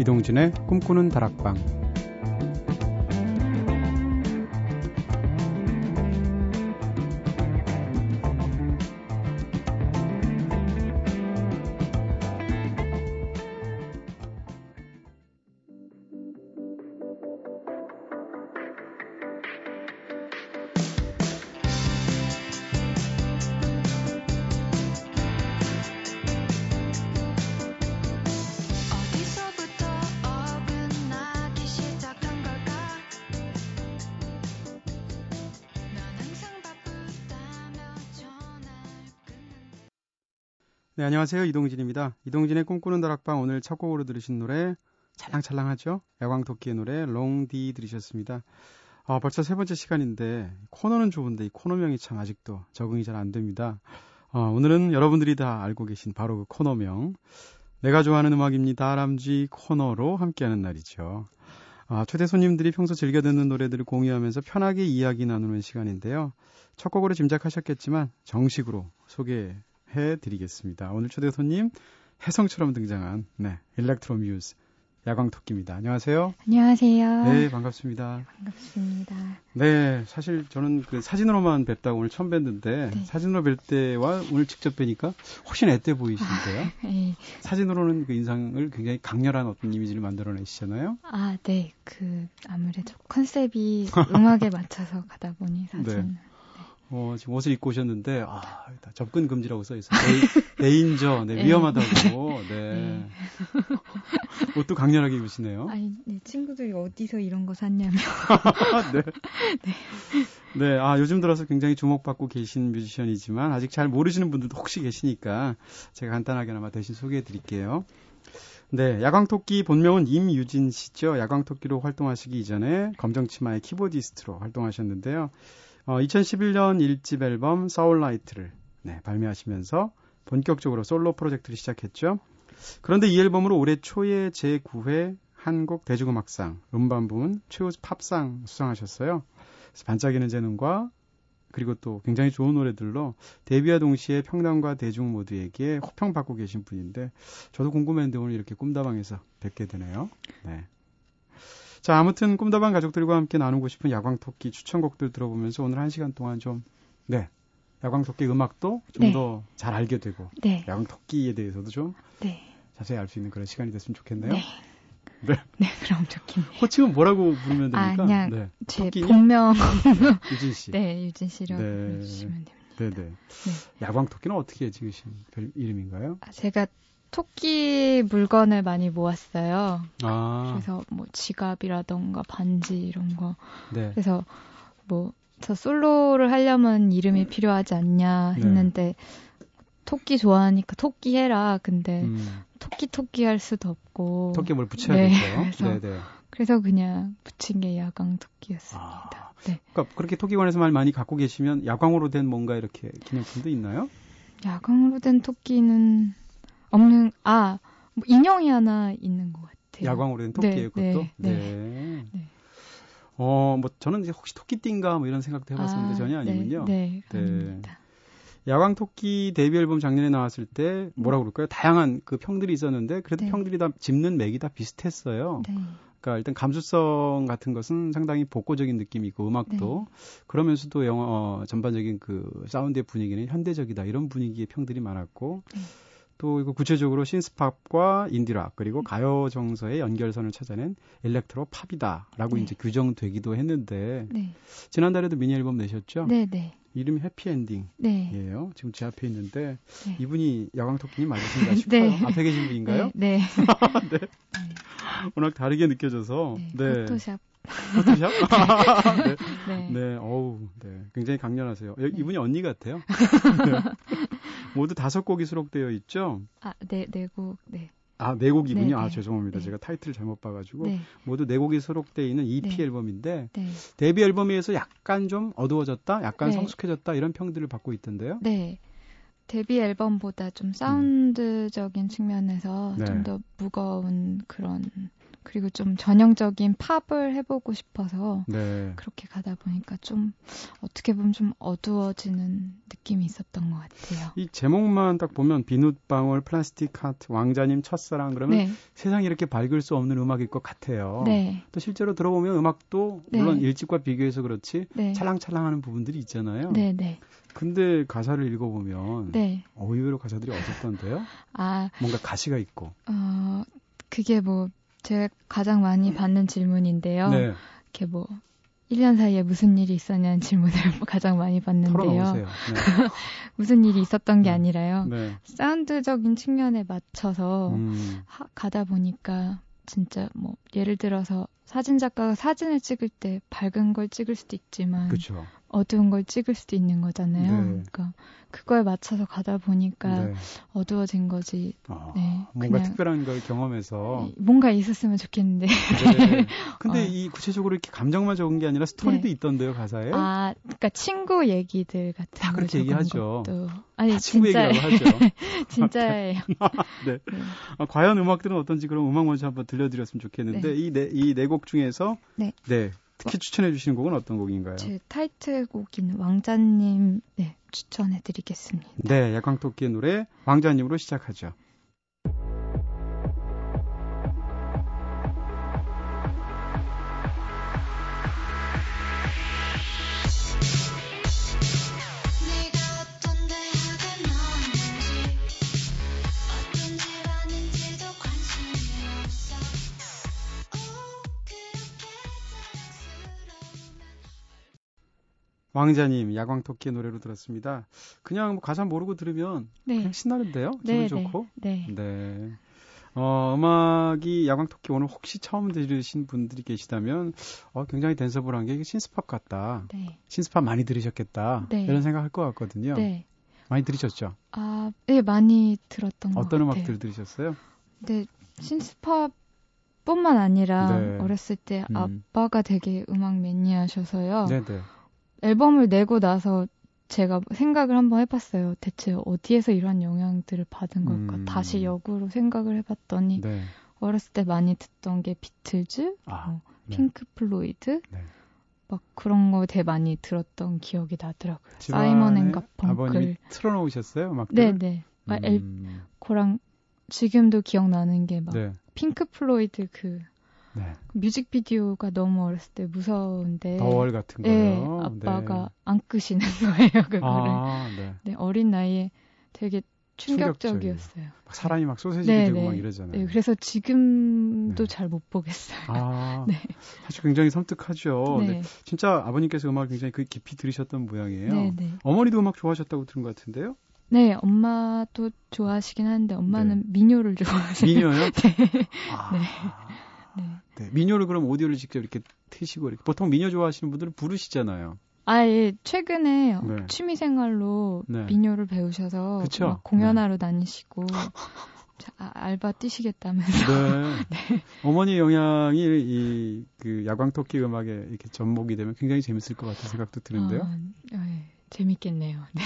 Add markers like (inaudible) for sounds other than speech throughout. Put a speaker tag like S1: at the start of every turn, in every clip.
S1: 이동진의 꿈꾸는 다락방. 네, 안녕하세요. 이동진입니다. 이동진의 꿈꾸는 다락방 오늘 첫 곡으로 들으신 노래 찰랑찰랑하죠? 야광토끼의 노래 롱디 들으셨습니다. 아, 벌써 세 번째 시간인데 코너는 좋은데 이 코너명이 참 아직도 적응이 잘 안 됩니다. 어, 오늘은 여러분들이 다 알고 계신 바로 그 코너명 내가 좋아하는 음악입니다. 람쥐 코너로 함께하는 날이죠. 아, 초대 손님들이 평소 즐겨 듣는 노래들을 공유하면서 편하게 이야기 나누는 시간인데요. 첫 곡으로 짐작하셨겠지만 정식으로 소개 해 드리겠습니다. 오늘 초대 손님 혜성처럼 등장한 네 일렉트로 뮤즈 야광 토끼입니다. 안녕하세요.
S2: 안녕하세요.
S1: 네, 반갑습니다.
S2: 반갑습니다.
S1: 네, 사실 저는 그 사진으로만 뵙다가 오늘 처음 뵀는데 네. 사진으로 뵐 때와 오늘 직접 뵈니까 훨씬 앳돼 보이시는데요. 아, 네. 사진으로는 그 인상을 굉장히 강렬한 어떤 이미지를 만들어내시잖아요.
S2: 아, 네. 그 아무래도 컨셉이 음악에 맞춰서 가다 보니 사진. 네.
S1: 어, 지금 옷을 입고 오셨는데, 아, 접근 금지라고 써 있어요. Danger 네, 네, 위험하다고, 네. 네. (laughs) 옷도 강렬하게 입으시네요.
S2: 아니, 네, 친구들이 어디서 이런 거 샀냐며. (laughs)
S1: 네. (laughs) 네. 네, 아, 요즘 들어서 굉장히 주목받고 계신 뮤지션이지만, 아직 잘 모르시는 분들도 혹시 계시니까, 제가 간단하게나마 대신 소개해 드릴게요. 네, 야광토끼 본명은 임유진 씨죠. 야광토끼로 활동하시기 이전에 검정치마의 키보디스트로 활동하셨는데요. 어, 2011년 1집 앨범 사울라이트를 네, 발매하시면서 본격적으로 솔로 프로젝트를 시작했죠. 그런데 이 앨범으로 올해 초에 제9회 한국 대중음악상 음반 부문 최우 팝상 수상하셨어요. 그래서 반짝이는 재능과 그리고 또 굉장히 좋은 노래들로 데뷔와 동시에 평당과 대중 모두에게 호평받고 계신 분인데 저도 궁금했는데 오늘 이렇게 꿈다방에서 뵙게 되네요. 네. 자, 아무튼 꿈다방 가족들과 함께 나누고 싶은 야광토끼 추천곡들 들어보면서 오늘 한 시간 동안 좀, 네. 야광토끼 음악도 좀 더잘 네. 알게 되고, 네. 야광토끼에 대해서도 좀 네. 자세히 알 수 있는 그런 시간이 됐으면 좋겠네요. 네.
S2: 네. 네, 그럼 좋겠네요.
S1: 호칭은 뭐라고 부르면
S2: 됩니까?
S1: 아,
S2: 그냥 네. 제 토끼니? 본명. (laughs)
S1: 유진 씨.
S2: 네, 유진 씨라고 네. 불러주시면 됩니다. 네네. 네.
S1: 네. 야광 토끼는 어떻게 지으신 별 이름인가요?
S2: 아, 제가 토끼 물건을 많이 모았어요. 아. 그래서 뭐 지갑이라던가 반지 이런 거. 네. 그래서 뭐 저 솔로를 하려면 이름이 필요하지 않냐 네. 했는데 네. 토끼 좋아하니까 토끼 해라. 근데 음. 토끼 토끼 할 수도 없고.
S1: 토끼 뭘 붙여야겠죠. 네.
S2: 그래서, 네네. 그래서 그냥 붙인 게 야광 토끼였습니다. 아.
S1: 네. 그러니까 그렇게 토끼관에서 말 많이 갖고 계시면 야광으로 된 뭔가 이렇게 기념품도 있나요?
S2: 야광으로 된 토끼는 없는 아뭐 인형이 하나 있는 것 같아요.
S1: 야광으로 된 토끼예요, 네, 그것도. 네. 네. 네. 어, 뭐 저는 이제 혹시 토끼띠인가 뭐 이런 생각도 해봤었는데 아, 전혀 네, 아니군요.
S2: 네, 네.
S1: 야광 토끼 데뷔 앨범 작년에 나왔을 때 뭐라 그럴까요? 다양한 그 평들이 있었는데 그래도 네. 평들이 다 짚는 맥이 다 비슷했어요. 네. 그러니까 일단 감수성 같은 것은 상당히 복고적인 느낌이고 음악도 네. 그러면서도 영어 어, 전반적인 그 사운드의 분위기는 현대적이다 이런 분위기의 평들이 많았고 네. 또 이거 구체적으로 신스팝과 인디락 그리고 가요 정서의 연결선을 찾아낸 일렉트로 팝이다라고 네. 이제 규정되기도 했는데 네. 지난달에도 미니 앨범 내셨죠?
S2: 네, 네.
S1: 이름이 해피엔딩이에요. 네. 지금 제 앞에 있는데 네. 이분이 야광토끼님 맞으신가 싶어요. (laughs) 네. 앞에 계신 분인가요?
S2: 네. 네. (laughs) 네.
S1: 워낙 다르게 느껴져서.
S2: 네. 포토샵.
S1: 포토샵? (laughs) 네. 네. 네. 어우, 네. 굉장히 강렬하세요. 네. 이분이 언니 같아요. 네. 모두 다섯 곡이 수록되어 있죠?
S2: 아, 네, 네 곡, 네.
S1: 아, 네 곡이군요. 네, 아, 네. 죄송합니다. 네. 제가 타이틀을 잘못 봐가지고. 네. 모두 네 곡이 수록되어 있는 EP 네. 앨범인데, 네. 데뷔 앨범에 서 약간 좀 어두워졌다? 약간 성숙해졌다? 이런 평들을 받고 있던데요?
S2: 네. 데뷔 앨범보다 좀 사운드적인 음. 측면에서 좀 더 무거운 그런 그리고 좀 전형적인 팝을 해보고 싶어서 네. 그렇게 가다 보니까 좀 어떻게 보면 좀 어두워지는 느낌이 있었던 것 같아요.
S1: 이 제목만 딱 보면 비눗방울, 플라스틱 하트, 왕자님 첫사랑 그러면 네. 세상에 이렇게 밝을 수 없는 음악일 것 같아요. 네. 또 실제로 들어보면 음악도 물론 네. 일집과 비교해서 그렇지 네. 찰랑찰랑하는 부분들이 있잖아요. 네, 네. 근데 가사를 읽어보면 네. 어, 의외로 가사들이 어떻던데요? 아, 뭔가 가시가 있고.
S2: 어, 그게 뭐 제가 가장 많이 받는 질문인데요. 네. 이렇게 뭐 1년 사이에 무슨 일이 있었냐는 질문을 (laughs) 가장 많이 받는데요. 네. (laughs) 무슨 일이 있었던 게 음. 아니라요. 네. 사운드적인 측면에 맞춰서 음. 하, 가다 보니까 진짜 뭐 예를 들어서 사진 작가가 사진을 찍을 때 밝은 걸 찍을 수도 있지만 그쵸. 어두운 걸 찍을 수도 있는 거잖아요. 네. 그러니까 그거에 맞춰서 가다 보니까 네. 어두워진 거지. 아,
S1: 네, 뭔가 특별한 걸 경험해서
S2: 뭔가 있었으면 좋겠는데. 네. (laughs)
S1: 근데 어. 이 구체적으로 이렇게 감정만 적은 게 아니라 스토리도 네. 있던데요 가사에.
S2: 아, 그러니까 친구 얘기들 같은 다
S1: 그렇게 얘기하죠.
S2: 것도. 아니
S1: 친구
S2: 진짜
S1: 얘기라고 하죠. (laughs)
S2: 진짜예요. (laughs)
S1: 네. 네. 아, 과연 음악들은 어떤지 그럼 음악 먼저 한번 들려드렸으면 좋겠는데 이 네 이 네 곡 중에서 네. 네. 특히 추천해 주시는 곡은 어떤 곡인가요?
S2: 제 타이틀곡인 왕자님 네, 추천해 드리겠습니다.
S1: 네, 야광토끼의 노래 왕자님으로 시작하죠. 왕자님 야광 토끼의 노래로 들었습니다. 그냥 뭐 가사 모르고 들으면 네. 그냥 신나는데요. 기분 네, 네, 좋고. 네. 네. 어, 음악이 야광 토끼 오늘 혹시 처음 들으신 분들이 계시다면 어, 굉장히 댄서블한 게 신스팝 같다. 네. 신스팝 많이 들으셨겠다. 네. 이런 생각할 것 같거든요. 네. 많이 들으셨죠?
S2: 아, 네, 많이 들었던 것
S1: 같아요.
S2: 어떤
S1: 음악들 들으셨어요?
S2: 네, 신스팝 뿐만 아니라 네. 어렸을 때 음. 아빠가 되게 음악 매니아셔서요. 네네. 앨범을 내고 나서 제가 생각을 한번 해봤어요. 대체 어디에서 이런 영향들을 받은 걸까? 음. 다시 역으로 생각을 해봤더니 네. 어렸을 때 많이 듣던 게 비틀즈, 아, 뭐, 네. 핑크 플로이드, 네. 막 그런 거 되게 많이 들었던 기억이 나더라고요. 사이먼 앤 가펑클.
S1: 틀어놓으셨어요, 막.
S2: 네네. 음. 엘, 그랑 지금도 기억나는 게막 네. 핑크 플로이드 그 네. 뮤직비디오가 너무 어렸을 때 무서운데
S1: 더월 같은 거요.
S2: 네, 아빠가 네. 안 끄시는 (laughs) 거예요 그거를. 아, 네. 네. 어린 나이에 되게 충격적이었어요.
S1: 막 사람이 막 소세지 네, 되고 막 네. 이러잖아요. 네,
S2: 그래서 지금도 네. 잘못 보겠어요. 아, (laughs)
S1: 네. 사실 굉장히 섬뜩하죠. 네. 네. 진짜 아버님께서 음악을 굉장히 그 깊이 들으셨던 모양이에요. 네, 네. 어머니도 음악 좋아하셨다고 들은 것 같은데요?
S2: 네, 엄마도 좋아하시긴 하는데 엄마는 민요를 좋아하세요.
S1: 민요요? (laughs) 네. 아, 네. 네. 네. 민요를 그럼 오디오를 직접 이렇게 트시고 이렇게 보통 민요 좋아하시는 분들은 부르시잖아요.
S2: 아, 예. 최근에 네. 취미 생활로 네. 민요를 배우셔서 공연하러 네. 다니시고 아, 알바 뛰시겠다면서. 네. (laughs)
S1: 네. 어머니 영향이 이 그 야광 토끼 음악에 이렇게 접목이 되면 굉장히 재밌을 것 같은 생각도 드는데요. 아,
S2: 네. 재밌겠네요. 네.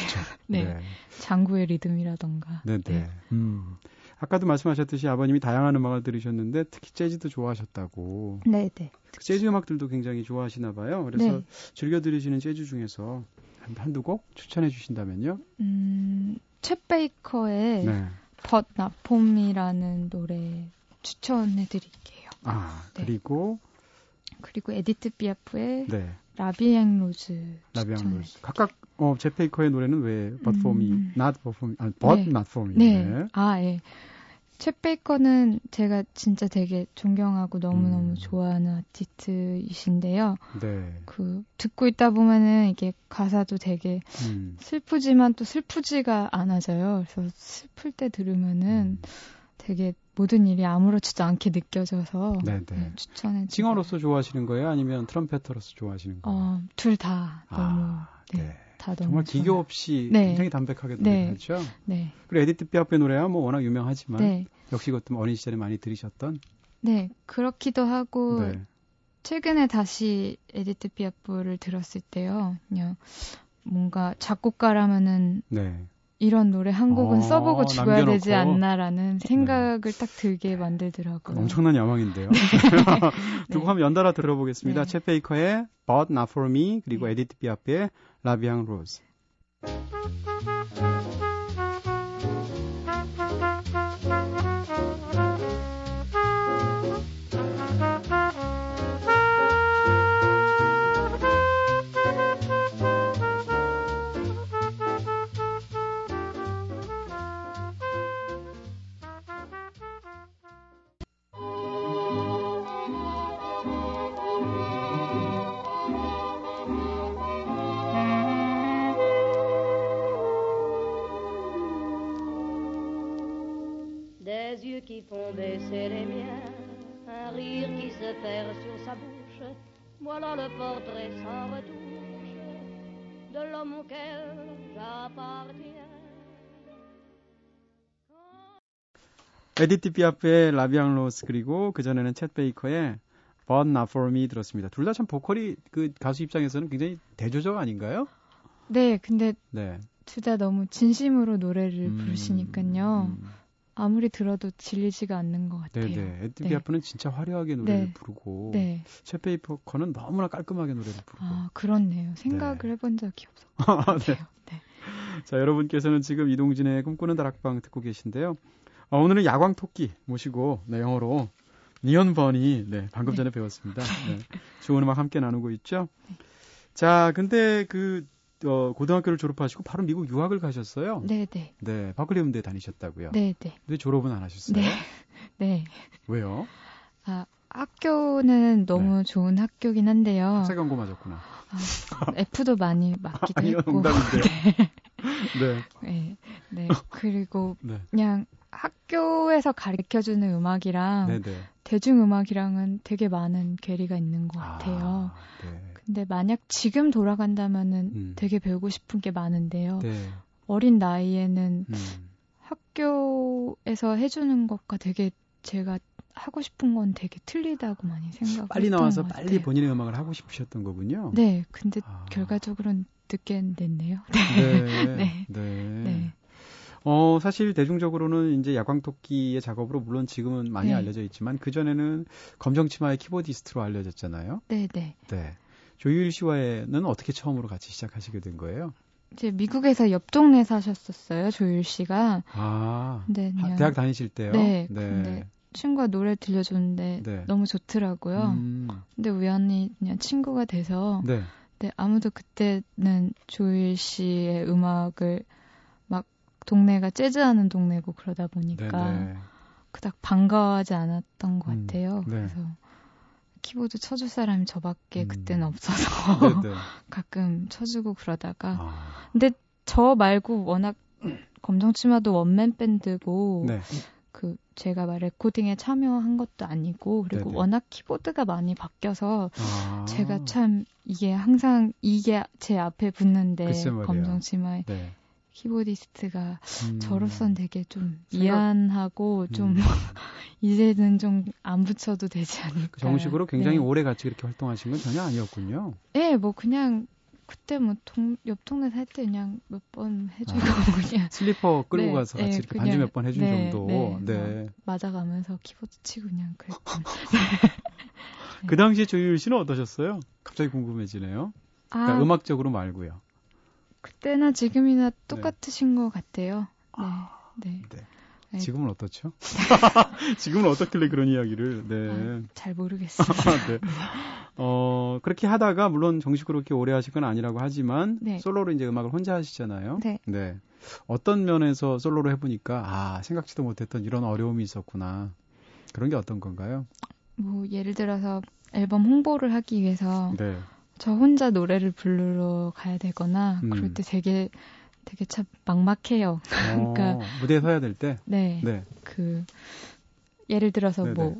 S2: 네. 네. 장구의 리듬이라던가.
S1: 네네. 네. 네. 음. 아까도 말씀하셨듯이 아버님이 다양한 음악을 들으셨는데 특히 재즈도 좋아하셨다고. 네, 네. 재즈 음악들도 굉장히 좋아하시나 봐요. 그래서 네. 즐겨 들으시는 재즈 중에서 한, 한두 곡 추천해 주신다면요?
S2: 음, 쳇 베이커의 네. For Me라는 노래 추천해 드릴게요.
S1: 아, 네. 그리고
S2: 그리고 에디트 피아프의 네. La Vie en rose. La Vie en rose.
S1: 각각 어, 쳇 베이커의 노래는 왜 But For Me, 음. Not For Me, 아니 But 네. Not For Me.
S2: 네. 네. 아, 예. 챗 베이커는 제가 진짜 되게 존경하고 너무너무 음. 좋아하는 아티스트이신데요. 네. 그 듣고 있다 보면은 이게 가사도 되게 음. 슬프지만 또 슬프지가 않아져요. 그래서 슬플 때 들으면은 음. 되게 모든 일이 아무렇지도 않게 느껴져서 네, 추천해
S1: 싱어로서 좋아하시는 거예요? 아니면 트럼펫터로서 좋아하시는 거예요? 어,
S2: 둘다 아, 너무 다
S1: 정말 기교 없이 네. 굉장히 담백하게 노래하죠. 네. 네. 그리고 에디트 피아프의 노래야 뭐 워낙 유명하지만 네. 역시 그것도 어린 시절에 많이 들으셨던.
S2: 네, 그렇기도 하고 네. 최근에 다시 에디트 피아프를 들었을 때요. 그냥 뭔가 작곡가라면은 네. 이런 노래 한 곡은 어, 써보고 죽어야 남겨놓고. 되지 않나라는 네. 생각을 네. 딱 들게 만들더라고요.
S1: 엄청난 야망인데요. (laughs) (laughs) 두곡 네. 한번 연달아 들어보겠습니다. 쳇 베이커의 But Not For Me 그리고 네. 에디트 피아프의 라비앙 로즈.
S3: Baisser les miens, un rire qui se perd sur sa bouche, voilà le portrait sans retouche de l'homme auquel j'appartiens.
S1: 에디티 피아프의 라비앙 로스 그리고 그 전에는 챗 베이커의 But Not For Me 들었습니다. 둘 다 참 보컬이 그 가수 입장에서는 굉장히 대조적 아닌가요?
S2: 네, 근데 네. 둘 다 너무 진심으로 노래를 음, 부르시니까요. 음. 아무리 들어도 질리지가 않는 것 같아요.
S1: 네네. 에드비 네. 아프는 진짜 화려하게 노래를 네. 부르고 네. 셰페이퍼커는 너무나 깔끔하게 노래를 부르고.
S2: 아 그렇네요. 생각을 네. 해본 적이 없어. (laughs) 아, 네. 네.
S1: 자 여러분께서는 지금 이동진의 꿈꾸는 다락방 듣고 계신데요. 어, 오늘은 야광 토끼 모시고 네, 영어로 니언 버니 네 방금 네. 전에 배웠습니다. (laughs) 네. 좋은 음악 함께 나누고 있죠. 자 근데 그 어, 고등학교를 졸업하시고 바로 미국 유학을 가셨어요.
S2: 네, 네.
S1: 네, 버클리 음대 다니셨다고요.
S2: 네, 네.
S1: 근데 졸업은 안 하셨어요? 네. (laughs)
S2: 네.
S1: 왜요?
S2: 아, 학교는 너무 네. 좋은 학교긴 한데요.
S1: 학사 광고 맞았구나.
S2: 아, F도 많이 맞기도
S1: 아니요,
S2: 했고.
S1: 농담인데요. (laughs)
S2: 네. 네. 네. 그리고 (laughs) 네. 그냥 학교에서 가르쳐 주는 음악이랑 네네. 네. 대중음악이랑은 되게 많은 괴리가 있는 것 같아요. 아, 네. 근데 만약 지금 돌아간다면은 음. 되게 배우고 싶은 게 많은데요. 네. 어린 나이에는 음. 학교에서 해주는 것과 되게 제가 하고 싶은 건 되게 틀리다고 많이 생각을
S1: 빨리 나와서 빨리 본인의 음악을 하고 싶으셨던 거군요.
S2: 네, 근데 아. 결과적으로는 늦게 냈네요.
S1: 네. (laughs) 네. 네. 네. 네. 어, 사실 대중적으로는 이제 야광토끼의 작업으로 물론 지금은 많이 네. 알려져 있지만 그전에는 검정치마의 키보디스트로 알려졌잖아요.
S2: 네, 네.
S1: 네. 조유일 씨와는 어떻게 처음으로 같이 시작하시게 된 거예요?
S2: 이제 미국에서 옆 동네 사셨었어요, 조유일 씨가.
S1: 아. 네, 그냥, 대학 다니실 때요?
S2: 네. 네. 근데 친구가 노래 들려줬는데 네. 너무 좋더라고요. 음. 근데 우연히 그냥 친구가 돼서 네. 네, 아무도 그때는 조일 씨의 음악을 동네가 재즈하는 동네고 그러다 보니까 네네. 네. 그닥 반가워하지 않았던 것 음, 같아요. 네. 그래서 키보드 쳐줄 사람이 저밖에 음. 그때는 없어서 네, (laughs) 가끔 쳐주고 그러다가 아. 근데 저 말고 워낙 검정치마도 원맨 밴드고 네. 그 제가 막 레코딩에 참여한 것도 아니고 그리고 네네. 워낙 키보드가 많이 바뀌어서 아. 제가 참 이게 항상 이게 제 앞에 붙는데 검정치마에 네. 키보디스트가 음. 저로선 되게 좀 미안하고 좀 음. (laughs) 이제는 좀 안 붙여도 되지 않을까. 그
S1: 정식으로 굉장히 네. 오래 같이 그렇게 활동하신 건 전혀 아니었군요.
S2: 네, 뭐 그냥 그때 뭐 동, 옆 동네 살 때 그냥 몇 번 해주고 아, (laughs) 그냥
S1: 슬리퍼 끌고 네, 가서 같이 네, 이렇게 반주 몇 번 해준 네, 정도. 네.
S2: 네. 맞아가면서 키보드 치고 그냥 그랬던. (laughs)
S1: 그 당시 조유일 씨는 어떠셨어요? 갑자기 궁금해지네요. 그러니까 아, 음악적으로 말고요.
S2: 그때나 지금이나 똑같으신 네. 것 같아요. 네. 아, 네. 네.
S1: 네. 지금은 어떻죠? (laughs) (laughs) 지금은 어떻길래 그런 이야기를, 네. 아,
S2: 잘 모르겠어요. (laughs) 네.
S1: 어, 그렇게 하다가, 물론 정식으로 그렇게 오래 하실 건 아니라고 하지만, 네. 솔로로 이제 음악을 혼자 하시잖아요. 네. 네. 어떤 면에서 솔로로 해보니까, 아, 생각지도 못했던 이런 어려움이 있었구나. 그런 게 어떤 건가요?
S2: 뭐, 예를 들어서 앨범 홍보를 하기 위해서, 네. 저 혼자 노래를 부르러 가야 되거나 음. 그럴 때 되게 되게 참 막막해요. (laughs)
S1: 어, 그러니까 무대에 서야 될 때.
S2: 네. 네. 그 예를 들어서 뭐,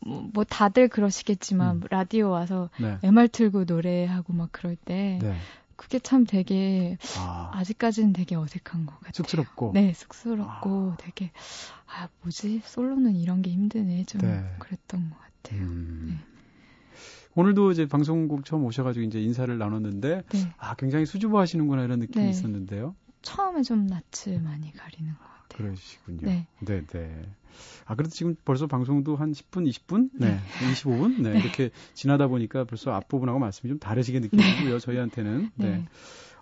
S2: 뭐, 뭐 다들 그러시겠지만 음. 라디오 와서 네. MR 틀고 노래하고 막 그럴 때 네. 그게 참 되게 아. 직까지는 되게 어색한 것 같아요.
S1: 쑥스럽고.
S2: 네, 쑥스럽고 아. 되게 아 뭐지 솔로는 이런 게 힘드네 좀 네. 그랬던 것 같아요. 음. 네.
S1: 오늘도 이제 방송국 처음 오셔가지고 이제 인사를 나눴는데 네. 아 굉장히 수줍어 하시는구나 이런 느낌이 네. 있었는데요.
S2: 처음에 좀 낯을 많이 가리는 것 같아요.
S1: 그러시군요. 네. 네, 네. 아, 그래도 지금 벌써 방송도 한 10분, 20분? 네. 25분? 네. 네. 이렇게 지나다 보니까 벌써 앞부분하고 말씀이 좀 다르시게 느껴지고요. 네. 저희한테는. 네. 네.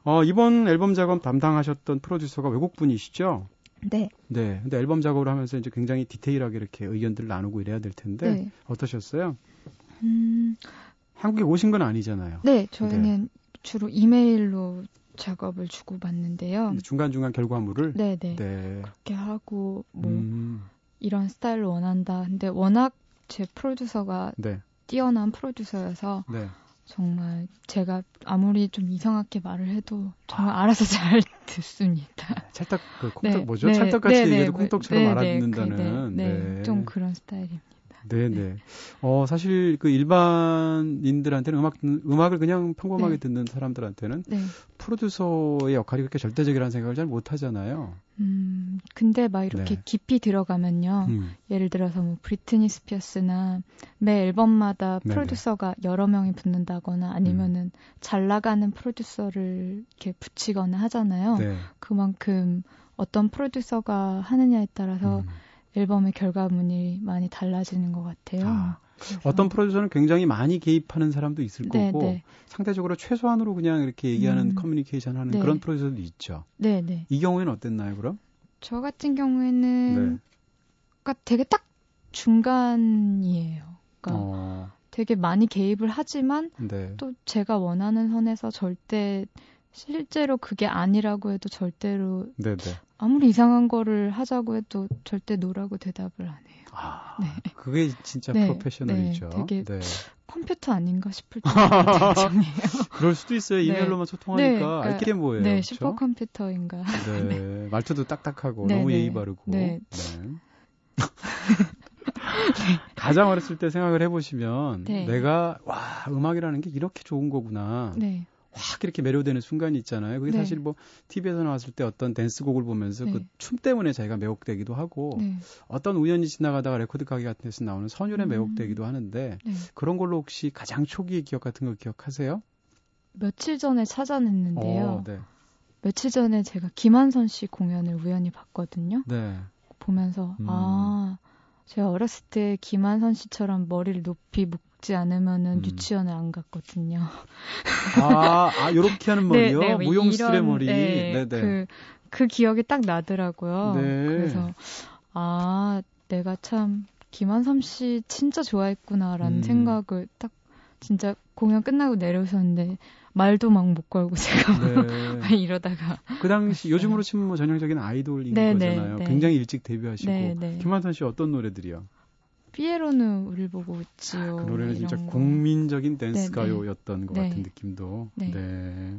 S1: 어, 이번 앨범 작업 담당하셨던 프로듀서가 외국분이시죠?
S2: 네.
S1: 네. 근데 앨범 작업을 하면서 이제 굉장히 디테일하게 이렇게 의견들을 나누고 이래야 될 텐데 네. 어떠셨어요? 음. 한국에 오신 건 아니잖아요.
S2: 네, 저희는 네. 주로 이메일로 작업을 주고 받는데요.
S1: 중간중간 결과물을?
S2: 네네. 네. 네. 그렇게 하고, 뭐, 음. 이런 스타일을 원한다. 근데 워낙 제 프로듀서가 네. 뛰어난 프로듀서여서 네. 정말 제가 아무리 좀 이상하게 말을 해도 정말 아. 알아서 잘 (laughs) 듣습니다.
S1: 네, 찰떡 그 콩떡 네, 뭐죠? 네, 찰떡같이 네, 얘기해도 콩떡처럼 알아듣는다는.
S2: 네, 좀 그런 스타일입니다.
S1: 네네. 네. 어, 사실 그 일반인들한테는 음악, 음악을 그냥 평범하게 네. 듣는 사람들한테는 네. 프로듀서의 역할이 그렇게 절대적이라는 생각을 잘 못 하잖아요.
S2: 음, 근데 막 이렇게 네. 깊이 들어가면요. 음. 예를 들어서 뭐 브리트니 스피어스나 매 앨범마다 프로듀서가 네네. 여러 명이 붙는다거나 아니면은 음. 잘 나가는 프로듀서를 이렇게 붙이거나 하잖아요. 네. 그만큼 어떤 프로듀서가 하느냐에 따라서 음. 앨범의 결과물이 많이 달라지는 것 같아요. 아,
S1: 어떤 프로듀서는 굉장히 많이 개입하는 사람도 있을 네, 거고 네. 상대적으로 최소한으로 그냥 이렇게 얘기하는 음, 커뮤니케이션 하는 네. 그런 프로듀서도 있죠.
S2: 네, 네.
S1: 이 경우에는 어땠나요, 그럼?
S2: 저 같은 경우에는 네. 그러니까 되게 딱 중간이에요. 그러니까 어. 되게 많이 개입을 하지만 네. 또 제가 원하는 선에서 절대 실제로 그게 아니라고 해도 절대로 네네. 아무리 이상한 거를 하자고 해도 절대 no라고 대답을 안 해요.
S1: 아, 네. 그게 진짜 네, 프로페셔널이죠.
S2: 네, 되게 네. 컴퓨터 아닌가 싶을 (laughs) 정도예요.
S1: 그럴 수도 있어요. 네. 이메일로만 소통하니까 네, 그러니까, 이게 뭐예요?
S2: 네, 그렇죠? 슈퍼컴퓨터인가. (laughs)
S1: 네, 말투도 딱딱하고 너무 예의 바르고. 네. (laughs) 가장 어렸을 때 생각을 해보시면 내가 와 음악이라는 게 이렇게 좋은 거구나. 네. 확 이렇게 매료되는 순간이 있잖아요. 그게 네. 사실 뭐 TV에서 나왔을 때 어떤 댄스곡을 보면서 네. 그춤 때문에 자기가 매혹되기도 하고 네. 어떤 우연히 지나가다가 레코드 가게 같은 데서 나오는 선율에 음. 매혹되기도 하는데 네. 그런 걸로 혹시 가장 초기의 기억 같은 걸 기억하세요?
S2: 며칠 전에 찾아냈는데요. 어, 네. 며칠 전에 제가 김완선 씨 공연을 우연히 봤거든요. 네. 보면서 음. 아 제가 어렸을 때 김완선 씨처럼 머리를 높이 묶 묶지 않으면은 음. 유치원을 안 갔거든요.
S1: 아, 아 요렇게 하는 (laughs) 네, 머리요? 네, 네, 뭐 무용수의 머리. 네,
S2: 네, 네. 그, 그 기억이 딱 나더라고요. 네. 그래서 아, 내가 참 김한섬 씨 진짜 좋아했구나라는 음. 생각을 딱 진짜 공연 끝나고 내려오셨는데 말도 막 못 걸고 제가 네. 이러다가
S1: 그 당시 요즘으로 치면 뭐 전형적인 아이돌인 네, 거잖아요. 네, 굉장히 일찍 데뷔하시고 네, 김한선 씨 어떤 노래들이요?
S2: 피에로는 우리 보고 웃지요.
S1: 아, 그 노래는 진짜 거. 국민적인 댄스 가요였던 네, 것 네. 같은 느낌도. 네. 네.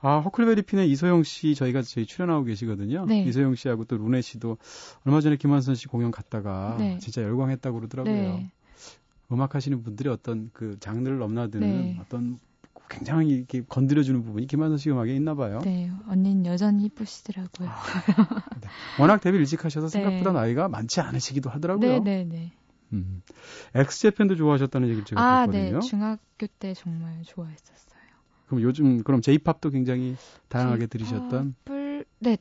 S1: 아, 허클베리 핀의 이소영 씨 저희가 저희 출연하고 계시거든요. 네. 이소영 씨하고 또 루네 씨도 얼마 전에 김한선 씨 공연 갔다가 네. 진짜 열광했다고 그러더라고요. 네. 음악 하시는 분들이 어떤 그 장르를 넘나드는 네. 어떤 굉장히 이렇게 건드려주는 부분이 김한선 씨 음악에 있나 봐요.
S2: 네, 언니는 여전히 이쁘시더라고요. 아,
S1: 네. 워낙 데뷔 일찍 하셔서 (laughs) 생각보다 나이가 많지 않으시기도 하더라고요.
S2: 네, 네, 네.
S1: 음. 엑스제팬도 좋아하셨다는 얘기를 제가 아, 네. 들었거든요.
S2: 네. 중학교 때 정말 좋아했었어요.
S1: 그럼 요즘 그럼 제이팝도 굉장히 다양하게 들으셨던?
S2: 네.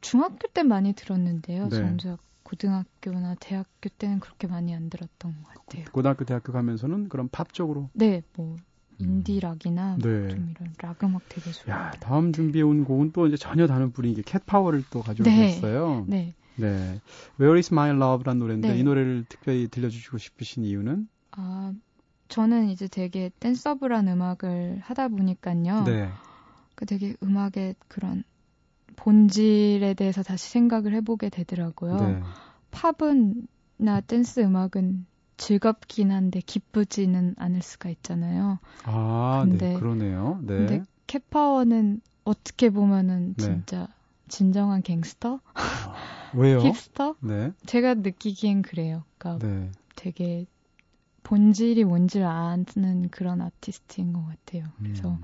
S2: 중학교 때 많이 들었는데요. 네. 정작 고등학교나 대학교 때는 그렇게 많이 안 들었던 것 같아요.
S1: 고등학교, 대학교 가면서는 그럼 팝 쪽으로?
S2: 네, 뭐 인디락이나 음. 네. 좀 이런 락 음악 되게 좋아해요. 야,
S1: 다음 준비해 온 곡은 또 이제 전혀 다른 분위기 캣파워를 또 가져오셨어요. 네. 네. 네. Where is my love란 노래인데 네. 이 노래를 특별히 들려주시고 싶으신 이유는?
S2: 아, 저는 이제 되게 댄서블한 음악을 하다 보니까요. 네. 그 되게 음악의 그런 본질에 대해서 다시 생각을 해보게 되더라고요. 네. 팝은 나 댄스 음악은 즐겁긴 한데 기쁘지는 않을 수가 있잖아요.
S1: 아, 네, 근데, 네, 그러네요. 네. 근데
S2: 캣파워는 어떻게 보면은 네. 진짜 진정한 갱스터? 아,
S1: 왜요?
S2: 힙스터? 네. 제가 느끼기엔 그래요. 그러니까 네. 되게 본질이 뭔지를 아는 그런 아티스트인 것 같아요. 그래서 음.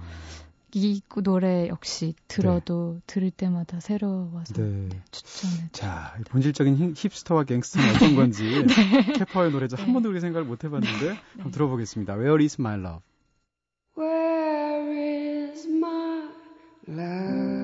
S2: 이 노래 역시 들어도 네. 들을 때마다 새로워서 네. 네, 추천을.
S1: 자, 본질적인 힙스터와 갱스터는 어떤 건지 (laughs) 네. 캐퍼의 노래죠. 한 번도 우리 생각을 못 해봤는데 네. 한번 들어보겠습니다. Where is my love?
S4: Where is my love?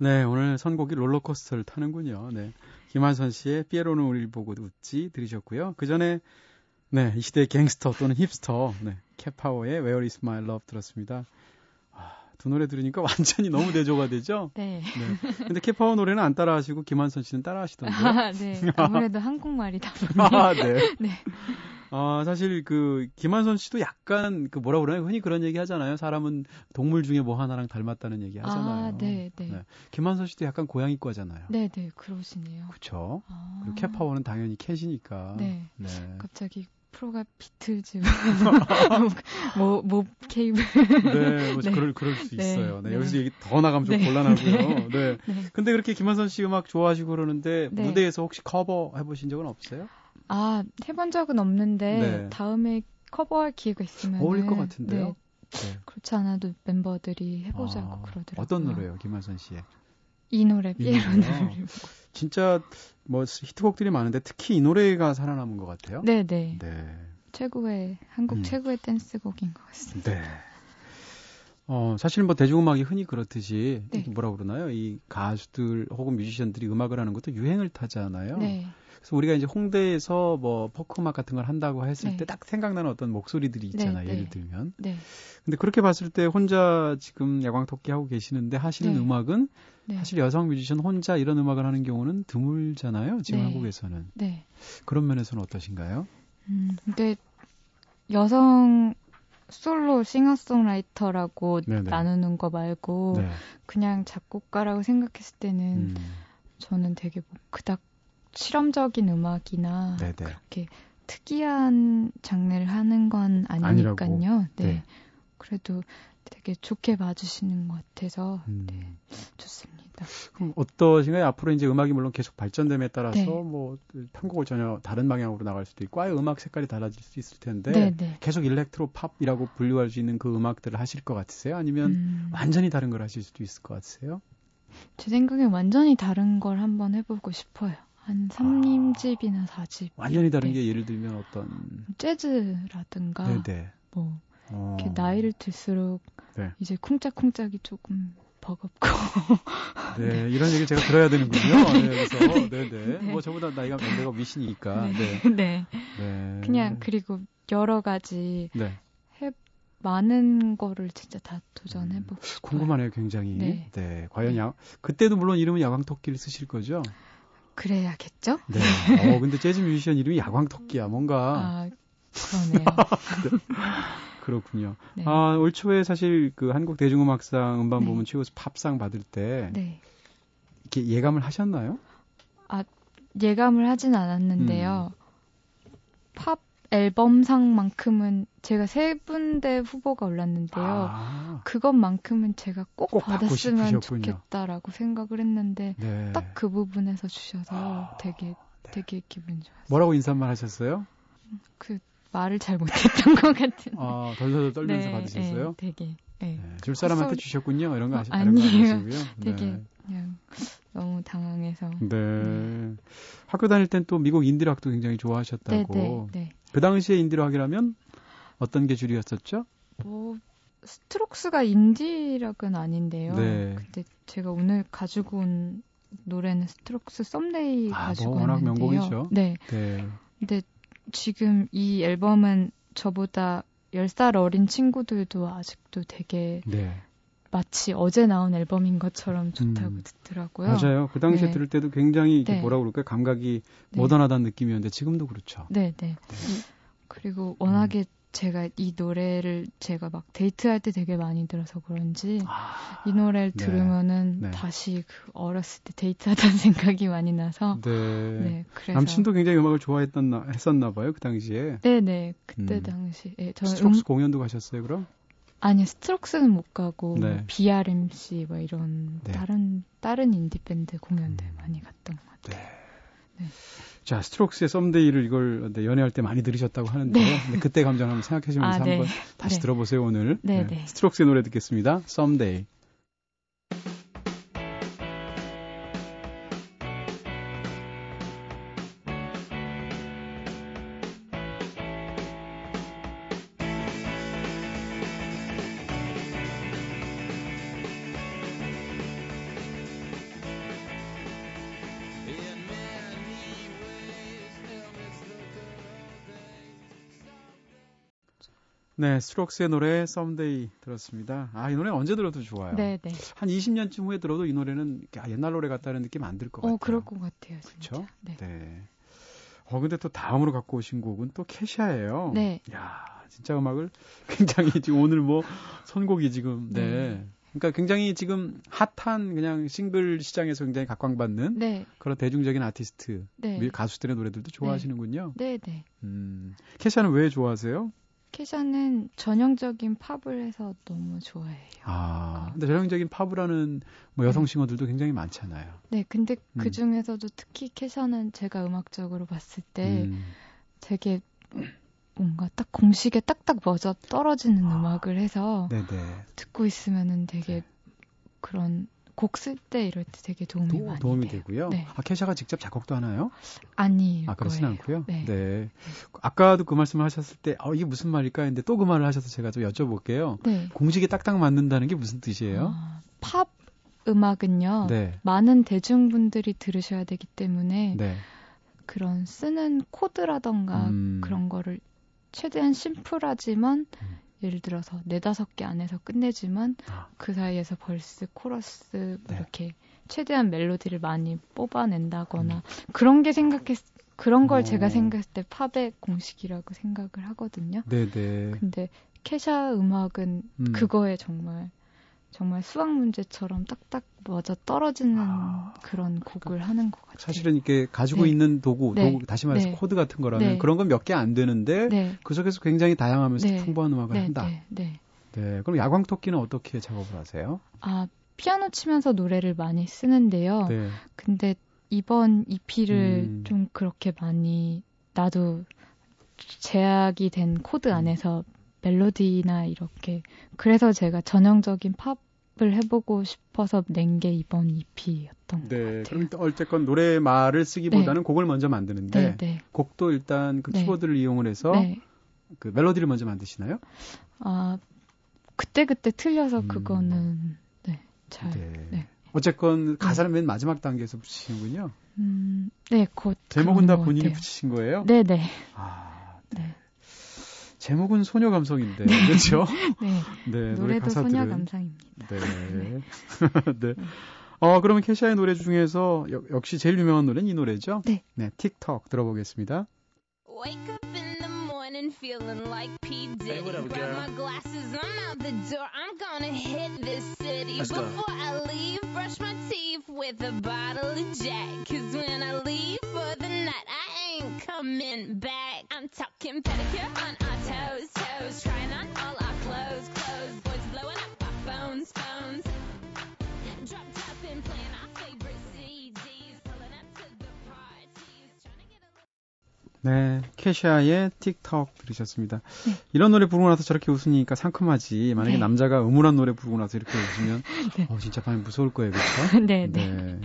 S1: 네, 오늘 선곡이 롤러코스터를 타는군요. 네. 김한선 씨의 피에로는 우리를 보고 웃지 들으셨고요. 그 전에 네, 이 시대의 갱스터 또는 힙스터, 네, 캣파워의 Where is my love 들었습니다. 아, 두 노래 들으니까 (laughs) 완전히 너무 대조가 되죠?
S2: 네.
S1: 네. 근데 캣파워 노래는 안 따라 하시고 김한선 씨는 따라 하시던데요? (laughs)
S2: 아, 네. 아무래도 한국말이다 보니. (laughs)
S1: 아, 네. 네. 아, 사실 그 김한선 씨도 약간 그 뭐라 그러나요? 흔히 그런 얘기 하잖아요. 사람은 동물 중에 뭐 하나랑 닮았다는 얘기 하잖아요.
S2: 아, 네, 네, 네.
S1: 김한선 씨도 약간 고양이과잖아요.
S2: 네, 네, 그러시네요.
S1: 그렇죠. 아. 그리고 캣파워는 당연히 캣이니까.
S2: 네. 네. 갑자기 프로가 비틀즈 뭐, 뭐 케이블
S1: 네, 뭐 네. 그럴 그럴 수 네. 있어요. 네, 네. 여기서 얘기 더 나가면 좀 네. 곤란하고요. (laughs) 네. 네. 근데 그렇게 김한선 씨 음악 좋아하시고 그러는데 네. 무대에서 혹시 커버 해보신 적은 없어요?
S2: 아, 해본 적은 없는데 네. 다음에 커버할 기회가 있으면
S1: 어울릴 것 같은데요. 네.
S2: 네. 그렇지 않아도 멤버들이 해보자고 아, 그러더라고요.
S1: 어떤 노래요, 김한선 씨의?
S2: 이 노래 피에로는
S1: 진짜 뭐 히트곡들이 많은데 특히 이 노래가 살아남은 것 같아요.
S2: 네네. 네. 네. 최고의 한국 음. 최고의 댄스곡인 것 같습니다. 네.
S1: 어, 사실 뭐 대중음악이 흔히 그렇듯이 네. 뭐라 그러나요? 이 가수들 혹은 뮤지션들이 음악을 하는 것도 유행을 타잖아요. 네. 그래서 우리가 이제 홍대에서 뭐 포크 음악 같은 걸 한다고 했을 네. 때딱 생각나는 어떤 목소리들이 네, 있잖아요. 네, 예를 들면. 네. 근데 그렇게 봤을 때 혼자 지금 야광토끼 하고 계시는데 하시는 네. 음악은 네. 사실 여성 뮤지션 혼자 이런 음악을 하는 경우는 드물잖아요. 지금 한국에서는. 네. 그런 면에서는 어떠신가요?
S2: 음, 근데 여성 솔로 싱어송라이터라고 네네. 나누는 거 말고 네. 그냥 작곡가라고 생각했을 때는 음. 저는 되게 뭐 그닥 실험적인 음악이나 네네. 그렇게 특이한 장르를 하는 건 아니니까요. 네. 네. 그래도 되게 좋게 봐주시는 것 같아서 음. 네, 좋습니다.
S1: 그럼 어떠신가요? 앞으로 이제 음악이 물론 계속 발전됨에 따라서 네. 뭐 편곡을 전혀 다른 방향으로 나갈 수도 있고 아예 음악 색깔이 달라질 수 있을 텐데 네, 네. 계속 일렉트로 팝이라고 분류할 수 있는 그 음악들을 하실 것 같으세요? 아니면 음. 완전히 다른 걸 하실 수도 있을 것 같으세요?
S2: 제 생각엔 완전히 다른 걸 한번 해보고 싶어요. 한 3집이나 4집.
S1: 완전히 다른 게 예를 들면 어떤
S2: 재즈라든가 네네. 뭐 어. 이렇게 나이를 들수록 네. 이제 쿵짝쿵짝이 조금 버겁고.
S1: 네, (laughs) 네, 이런 얘기 제가 들어야 되는군요. (laughs) 네, 그래서 네 네. 네. 네. 뭐 저보다 나이가 연배가 미시니까. 네. (laughs)
S2: 네. 네. 그냥 그리고 여러 가지 네. 해 많은 거를 진짜 다 도전해 보고 음,
S1: 궁금하네요, 굉장히. 네. 네. 과연 야 그때도 물론 이름은 야광 토끼를 쓰실 거죠?
S2: 그래야겠죠?
S1: 네. (laughs) 어, 근데 재즈 뮤지션 이름이 야광토끼야. 뭔가.
S2: 아, 그러네요. 네. (laughs)
S1: 그렇군요. 네. 아, 올 초에 사실 그 한국 대중음악상 음반 부문 네. 최고 팝상 받을 때 네. 이렇게 예감을 하셨나요?
S2: 아, 예감을 하진 않았는데요. 음. 팝 앨범상만큼은 제가 세 군데 후보가 올랐는데요. 아. 그것만큼은 제가 꼭, 꼭 받았으면 좋겠다라고 생각을 했는데 네. 딱그 부분에서 주셔서 아. 되게 되게 기분 좋았어요.
S1: 뭐라고 인사말 하셨어요?
S2: 그 말을 잘 못했던 것 같은.
S1: 아 덜덜 떨면서 네, 받으셨어요?
S2: 네, 되게. 네.
S1: 네. 줄 사람한테. 주셨군요. 이런 거 아시,
S2: 어, 아니에요. (laughs) 되게 네. 그냥 너무 당황해서.
S1: 네. 네. 학교 다닐 땐 또 미국 인디락도 굉장히 좋아하셨다고. 네, 네, 네. 그 당시에 인디락이라면 어떤 게 주류였었죠?
S2: 뭐 스트록스가 인디락은 아닌데요. 네. 근데 제가 오늘 가지고 온 노래는 스트록스 Someday 아, 가지고 뭐 워낙 왔는데요. 명곡이죠. 네. 네. 근데 지금 이 앨범은 저보다 10살 어린 친구들도 아직도 되게 네. 마치 어제 나온 앨범인 것처럼 좋다고 음, 듣더라고요.
S1: 맞아요. 그 당시에 네. 들을 때도 굉장히 네. 뭐라 그럴까요? 감각이 네. 모던하다는 느낌이었는데 지금도 그렇죠.
S2: 네, 네. 네. 그리고 워낙에 음. 제가 이 노래를 제가 막 데이트할 때 되게 많이 들어서 그런지 아, 이 노래를 네. 들으면은 네. 다시 그 어렸을 때 데이트하던 (laughs) 생각이 많이 나서 네.
S1: 네 그래서 남친도 굉장히 음악을 좋아했던 했었나 봐요 그 당시에
S2: 네 네 그때 음. 당시 예,
S1: 저는 스트록스 음... 공연도 가셨어요 그럼?
S2: 아니 스트록스는 못 가고 네. 뭐 BRMC 뭐 이런 네. 다른 다른 인디 밴드 공연들 음. 많이 갔던 것 같아요. 네. 네.
S1: 자, 스트록스의 Someday를 이걸 연애할 때 많이 들으셨다고 하는데 네. 그때 감정 한번 생각하시면서 아, 네. 한번 다시 네. 들어보세요 오늘. 네, 네. 스트록스의 노래 듣겠습니다. Someday. 네, 스트록스의 노래 Someday 들었습니다. 아, 이 노래 언제 들어도 좋아요. 네, 네. 한 20년쯤 후에 들어도 이 노래는 아, 옛날 노래 같다는 느낌 안 들 것 같아요.
S2: 어, 그럴 것 같아요.
S1: 그렇죠? 네. 네. 어, 근데 또 다음으로 갖고 오신 곡은 또 케샤예요. 네. 야, 진짜 음악을 굉장히 지금 오늘 뭐 선곡이 지금 네. 네. 그러니까 굉장히 지금 핫한 그냥 싱글 시장에서 굉장히 각광받는 네. 그런 대중적인 아티스트 네. 가수들의 노래들도 좋아하시는군요.
S2: 네, 네. 음,
S1: 케샤는 왜 좋아하세요?
S2: 캐샤는 전형적인 팝을 해서 너무 좋아해요.
S1: 아, 근데 전형적인 팝을 하는 뭐 여성 네. 싱어들도 굉장히 많잖아요.
S2: 네, 근데 음. 그 중에서도 특히 캐샤는 제가 음악적으로 봤을 때 음. 되게 뭔가 딱 공식에 딱딱 맞아 떨어지는 아. 음악을 해서 네네. 듣고 있으면은 되게 네. 그런 곡 쓸 때 이럴 때 되게 도움이 도, 많이
S1: 도움이
S2: 돼요.
S1: 되고요. 네. 아 캐샤가 직접 작곡도 하나요?
S2: 아니.
S1: 아 그렇진 거예요. 않고요. 네. 네. 아까도 그 말씀을 하셨을 때 어, 이게 무슨 말일까 했는데 또 그 말을 하셔서 제가 좀 여쭤볼게요. 네. 공식에 딱딱 맞는다는 게 무슨 뜻이에요? 아,
S2: 팝 음악은요. 네. 많은 대중분들이 들으셔야 되기 때문에 네. 그런 쓰는 코드라던가 음. 그런 거를 최대한 심플하지만 음. 예를 들어서 네다섯 개 안에서 끝내지만 아. 그 사이에서 벌스, 코러스 네. 이렇게 최대한 멜로디를 많이 뽑아낸다거나 음. 그런 게 생각했 그런 걸 오. 제가 어. 생각했을 때 팝의 공식이라고 생각을 하거든요. 네네. 근데 케샤 음악은 음. 그거에 정말 정말 수학 문제처럼 딱딱 맞아 떨어지는 아, 그런 곡을 하는 것 같아요.
S1: 사실은 이렇게 가지고 네. 있는 도구, 네. 도구 다시 말해서 네. 코드 같은 거라면 네. 그런 건 몇 개 안 되는데 네. 그 속에서 굉장히 다양하면서 네. 풍부한 음악을 한다. 네. 그럼 야광 토끼는 어떻게 작업을 하세요?
S2: 아 피아노 치면서 노래를 많이 쓰는데요. 근데 이번 EP를 음. 좀 그렇게 많이 나도 제약이 된 코드 안에서 멜로디나 이렇게 그래서 제가 전형적인 팝 을 해보고 싶어서 낸 게 이번 EP였던 네, 것 같아요.
S1: 그럼 어쨌건 노래 말을 쓰기보다는 네. 곡을 먼저 만드는데 네, 네. 곡도 일단 그 네. 키보드를 이용을 해서 네. 그 멜로디를 먼저 만드시나요?
S2: 아 그때 그때 틀려서 음. 그거는 네, 잘. 네.
S1: 어쨌건 가사를 맨 마지막 단계에서 붙이시는군요.
S2: 음, 네, 곧
S1: 제목은 다 본인이 붙이신 거예요?
S2: 네, 네.
S1: 아, 네. 제목은 소녀 감성인데 네. 그렇죠? 네.
S2: 네 노래 가사들은 소녀 감성입니다.
S1: 네. 네. 어 그러면 캐시아의 노래 중에서 여, 역시 제일 유명한 노래는 이 노래죠? 네. 네, 틱톡 들어보겠습니다. Wake up in the morning feeling like P. Diddy. Hey, what up, Grab my glasses, I'm out the door. I'm gonna hit this city. Let's Before go. I leave, brush my teeth with a bottle of Jack. Cause when I leave for the night, I ain't coming back. I'm talking pedicure on our toes, toes. Trying on all our 네, 캐샤의 틱톡 들으셨습니다. 네. 이런 노래 부르고 나서 저렇게 웃으니까 상큼하지. 만약에 네. 남자가 음울한 노래 부르고 나서 이렇게 웃으면 (laughs) 네. 어, 진짜 밤에 무서울 거예요, 그렇죠? (laughs) 네, 네.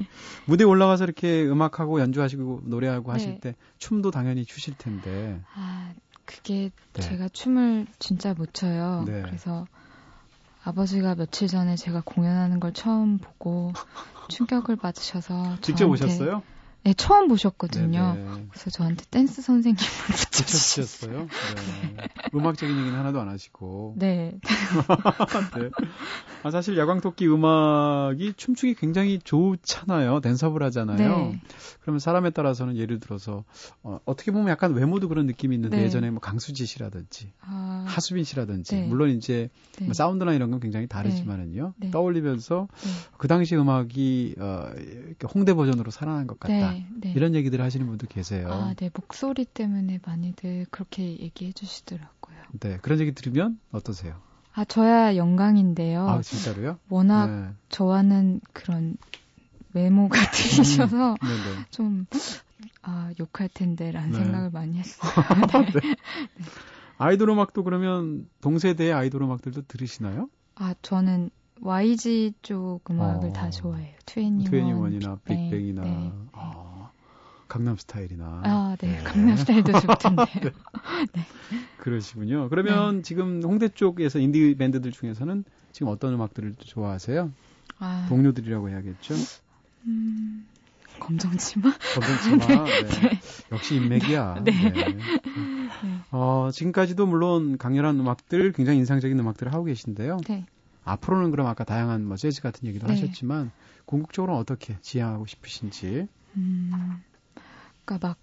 S1: 무대 올라가서 이렇게 음악하고 연주하시고 노래하고 하실 네. 때 춤도 당연히 추실 텐데.
S2: 아, 그게 네. 제가 춤을 진짜 못 춰요. 네. 그래서 아버지가 며칠 전에 제가 공연하는 걸 처음 보고 (laughs) 충격을 받으셔서
S1: 직접 오셨어요?
S2: 네, 처음 보셨거든요. 네네. 그래서 저한테 댄스 선생님을 붙여주셨어요.
S1: 네. 음악적인 얘기는 하나도 안 하시고.
S2: 네. (laughs)
S1: 네. 아, 사실 야광토끼 음악이 춤추기 굉장히 좋잖아요. 댄서블 하잖아요. 네. 그러면 사람에 따라서는 예를 들어서 어, 어떻게 보면 약간 외모도 그런 느낌이 있는데 네. 예전에 뭐 강수지 씨라든지 아... 하수빈 씨라든지 네. 물론 이제 네. 뭐 사운드나 이런 건 굉장히 다르지만은요. 떠올리면서 그 당시 음악이 어, 홍대 버전으로 살아난 것 같다. 네, 네. 이런 얘기들 하시는 분도 계세요.
S2: 아, 네. 목소리 때문에 많이들 그렇게 얘기해 주시더라고요.
S1: 네. 그런 얘기 들으면 어떠세요?
S2: 아, 저야 영광인데요.
S1: 아, 진짜로요?
S2: 워낙 네. 저와는 그런 외모가 (laughs) 틀리셔서 음, 좀, 아, 욕할 텐데라는 네. 생각을 많이 했어요. (laughs) 네. 네.
S1: 아이돌 음악도 그러면 동세대의 아이돌 음악들도 들으시나요?
S2: 아, 저는 YG 쪽 음악을 어. 다 좋아해요. 트웬티원,
S1: 이나 빅뱅이나 네, 아, 강남 스타일이나.
S2: 아, 네. 네. 강남 스타일도 좋던데요. (laughs) 네.
S1: 네. 그러시군요. 그러면 네. 지금 홍대 쪽에서 인디 밴드들 중에서는 지금 어떤 음악들을 좋아하세요? 아, 동료들이라고 해야겠죠? 음,
S2: 검정치마?
S1: 검정치마. (laughs) 네. 네. 역시 인맥이야. 네. (laughs) 네. 어, 지금까지도 물론 강렬한 음악들, 굉장히 인상적인 음악들을 하고 계신데요. 네. 앞으로는 그럼 아까 다양한 뭐 재즈 같은 얘기도 네. 하셨지만 궁극적으로 어떻게 지향하고 싶으신지. 음,
S2: 그러니까 막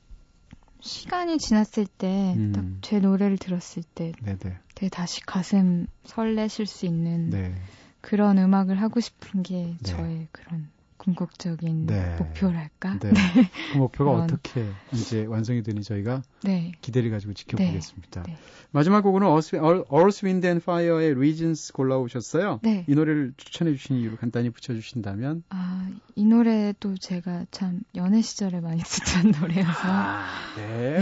S2: 시간이 지났을 때, 음. 딱제 노래를 들었을 때, 네네. 되게 다시 가슴 설레실 수 있는 네. 그런 음악을 하고 싶은 게 네. 저의 그런 궁극적인 네. 목표랄까? 네. 네.
S1: 그 목표가 그런... 어떻게 이제 완성이 되니 저희가 네. 기대를 가지고 지켜보겠습니다. 네. 네. 마지막 곡으로 Earth, Earth, Wind and Fire의 Regions 골라오셨어요. 네. 이 노래를 추천해 주신 이유를 간단히 붙여주신다면?
S2: 아, 이 노래도 제가 참 연애 시절에 많이 듣던 (laughs) 노래여서. 아,
S1: 네.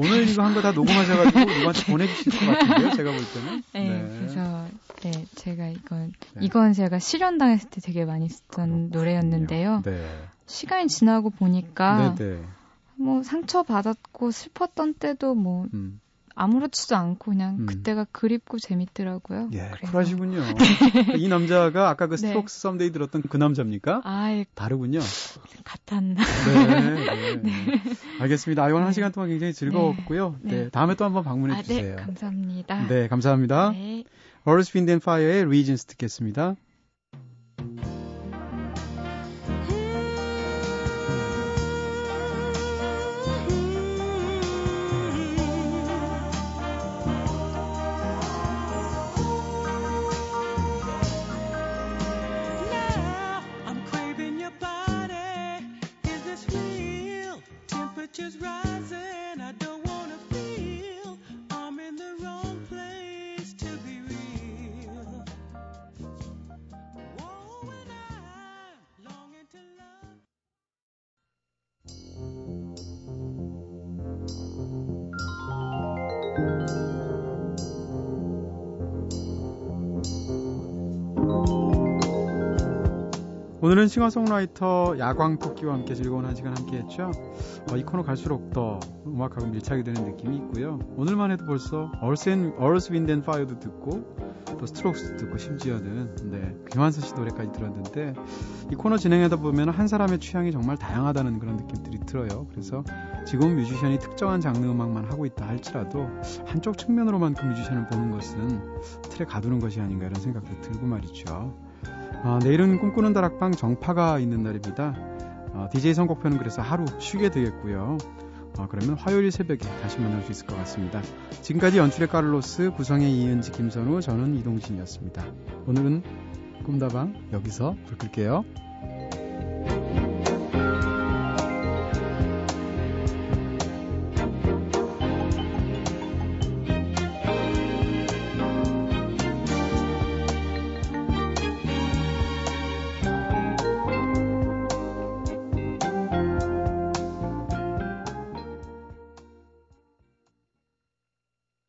S1: 오늘, 오늘 이거 한 거 다 녹음하셔가지고 (laughs) 누구한테 보내주실 것 같은데요, 제가 볼 때는.
S2: 네. 그래서, 네, 제가 이건, 이건 제가 실현당했을 때 되게 많이 쓰던 노래였는데 노래였는데요. 네. 시간이 지나고 보니까 네네. 네. 뭐 상처 받았고 슬펐던 때도 뭐 음. 아무렇지도 않고 그냥 음. 그때가 그립고 재밌더라고요.
S1: 예, 그래서. 쿨하시군요. (laughs) 이 남자가 아까 그 네. 스트록스 네. Someday 들었던 그 남자입니까? 아, 예. 다르군요.
S2: 같았나?
S1: 네, 네. 네. (laughs) 알겠습니다. 아, 이번 한 시간 동안 굉장히 즐거웠고요. 네. 네. 다음에 또 한번 방문해 아, 주세요.
S2: 네, 감사합니다.
S1: 네, 감사합니다. 네. Earth, Wind and Fire의 Reasons 듣겠습니다. 오늘은 싱어송라이터 야광 토끼와 함께 즐거운 한 시간 함께 했죠. 어, 이 코너 갈수록 더 음악하고 밀착이 되는 느낌이 있고요. 오늘만 해도 벌써 Wind and Fire도 듣고 또 Strokes도 듣고 심지어는 네, 김완선 씨 노래까지 들었는데 이 코너 진행하다 보면 한 사람의 취향이 정말 다양하다는 그런 느낌들이 들어요. 그래서 지금 뮤지션이 특정한 장르 음악만 하고 있다 할지라도 한쪽 측면으로만 그 뮤지션을 보는 것은 틀에 가두는 것이 아닌가 이런 생각도 들고 말이죠. 아, 내일은 꿈꾸는 다락방 정파가 있는 날입니다. 아, DJ 선곡표는 그래서 하루 쉬게 되겠고요. 아, 그러면 화요일 새벽에 다시 만날 수 있을 것 같습니다. 지금까지 연출의 카를로스, 구성의 이은지, 김선우, 저는 이동진이었습니다. 오늘은 꿈다방 여기서 불 끌게요.